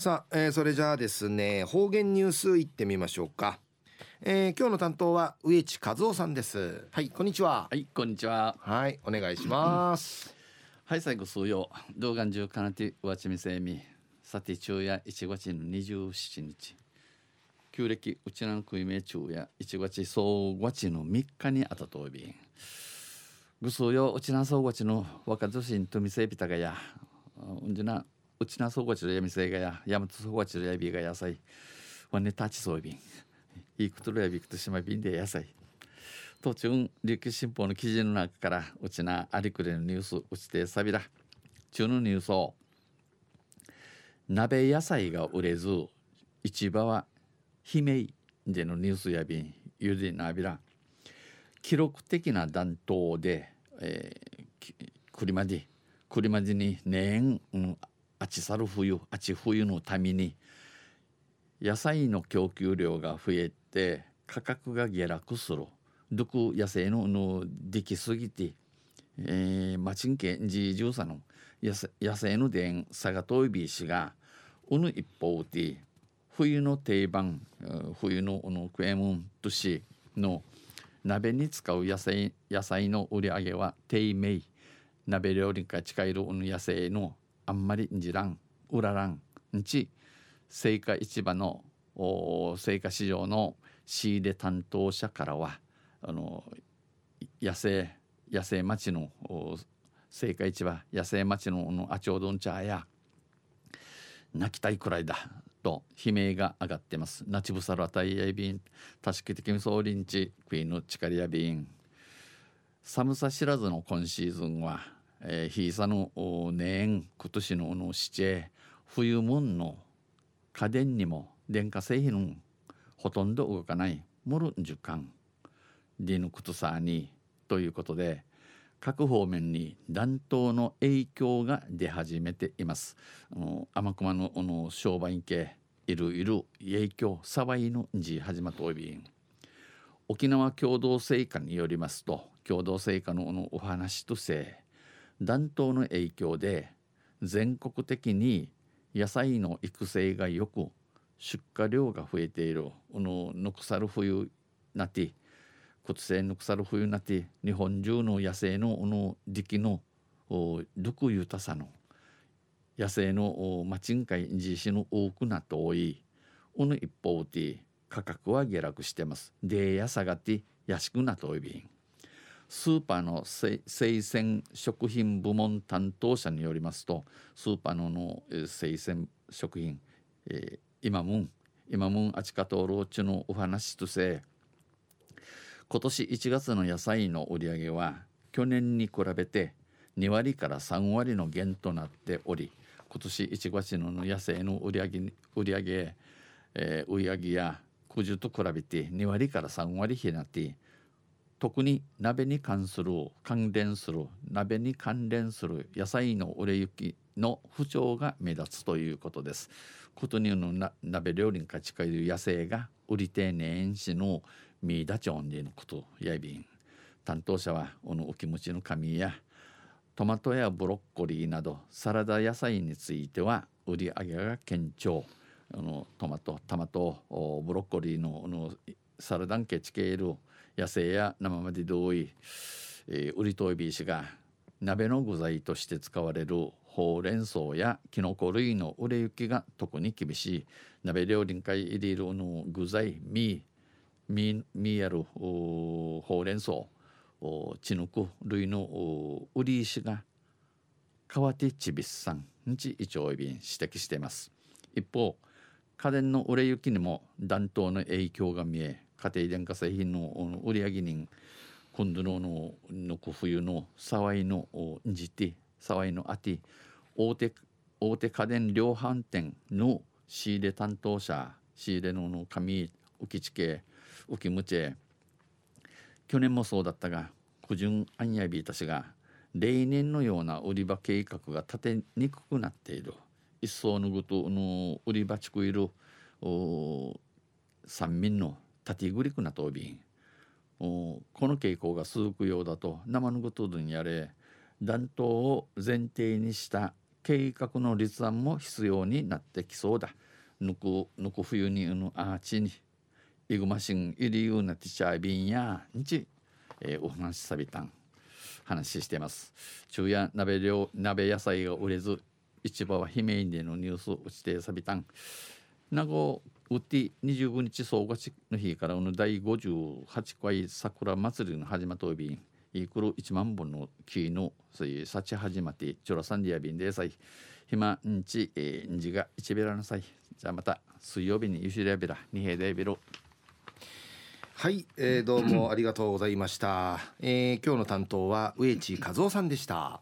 さあ、えー、それじゃあですね方言ニュースいってみましょうか、えー、今日の担当は植地和夫さんです。はいこんにちは。はいこんにちは。はいお願いします。はい最後数曜動画中かなてわちみせみ。さて昼夜1月の27日。旧暦うちなんくいめ昼夜1月総月の3日にあたとび。んぐすうようちな総月の若女子とみせびたがや。うんじなうちなそうごちのやみせいがややまとそうごちのやびが野菜わねたちそうびんいくとるやびくとしまびんで野菜途中琉球新報の記事の中からうちなありくれのニュースうちてさびら中のニュースを鍋野菜が売れず市場は悲鳴でのニュースやびんゆでなびら記録的な暖冬で、えー、くりまでくりまでに年、うん、あち去る冬あち冬のために野菜の供給量が増えて価格が下落する。どく野生ののできすぎて、えー、マチンケジジューサの野生の伝サガトイビー氏がうぬ一方で冬の定番冬ののクエムンとしの鍋に使う野菜野菜の売り上げは低迷鍋料理が近いる野生のあんまりんじらんうららんんち青果市場の青果市場の仕入れ担当者からはあの野生野生町の青果市場野生町ののあちょうどん茶や泣きたいくらいだと悲鳴が上がってます。ナチブサラタイヤビンたしきてきみそうりんちクイーンのチカリアビン寒さ知らずの今シーズンはえー、ひいさの年今年のの七冬もんの家電にも電化製品ほとんど動かないモルンジュカンディヌクトサーにということで各方面に暖冬の影響が出始めています。天熊のの商売系いるいる影響騒いのじ始まったおびん沖縄共同成果によりますと共同成果ののお話とせ暖冬の影響で全国的に野菜の育成がよく出荷量が増えている。このぬくさる冬なって骨性ぬくさる冬なって日本中の野生のこの時期のどくゆたさの野生のマチンカイジシの多くなって多いこの一方で価格は下落してます。でやさがって安くなっておいびんスーパーの生鮮食品部門担当者によりますとスーパーの生鮮食品、えー、今もん今もんあちかとろうちのお話とせ今年1月の野菜の売り上げは去年に比べて2割から3割の減となっており今年1月の野菜の売り上げ売り上げ、えー、売り上げや九十と比べて2割から3割になって特に鍋に関する関連する鍋に関連する野菜の売れ行きの不調が目立つということです。ことによる鍋料理にか近い野生が売り手年始のミーダチョンでのことやいびん担当者はこのお気持ちの紙やトマトやブロッコリーなどサラダ野菜については売り上げが堅調あのトマトトマトブロッコリーののサラダンケチケール野生や生まで同意、えー、売りといびしが鍋の具材として使われるほうれん草やきのこ類の売れ行きが特に厳しい。鍋料理に入れるの具材ミミミやるほうれん草ちぬく類の売り石が川手ちびすさん日一応便指摘しています。一方家電の売れ行きにも暖冬の影響が見え家庭電化製品の売り上げ人今度ののの冬の騒いのんじて騒いのあて大手大手家電量販店の仕入れ担当者仕入れのの紙浮き地形浮きむち去年もそうだったが苦順アンヤビーたちが例年のような売り場計画が立てにくくなっている。一層のぐとの売り場地区いる三民のタティグリクなトビンこの傾向が続くようだと生ぬぐとどにやれ暖冬を前提にした計画の立案も必要になってきそうだ。ぬくぬく冬にうぬアーチにイグマシンイリユーナティチャービンやんち、えー、お話しさびたん。話してます。昼夜鍋料鍋野菜が売れず市場は悲鳴でのニュース打ちてさびたん。名護うって25日総合の日からの第58回桜祭りの始まったびんいくる1万本の木のそういう幸始まってチョラサンディアビンでさい。暇んち、えー、んじが一べらなさい。じゃあまた水曜日にゆしりやびら二平でびろ。はい、えー、どうもありがとうございました、えー、今日の担当は植地和夫さんでした。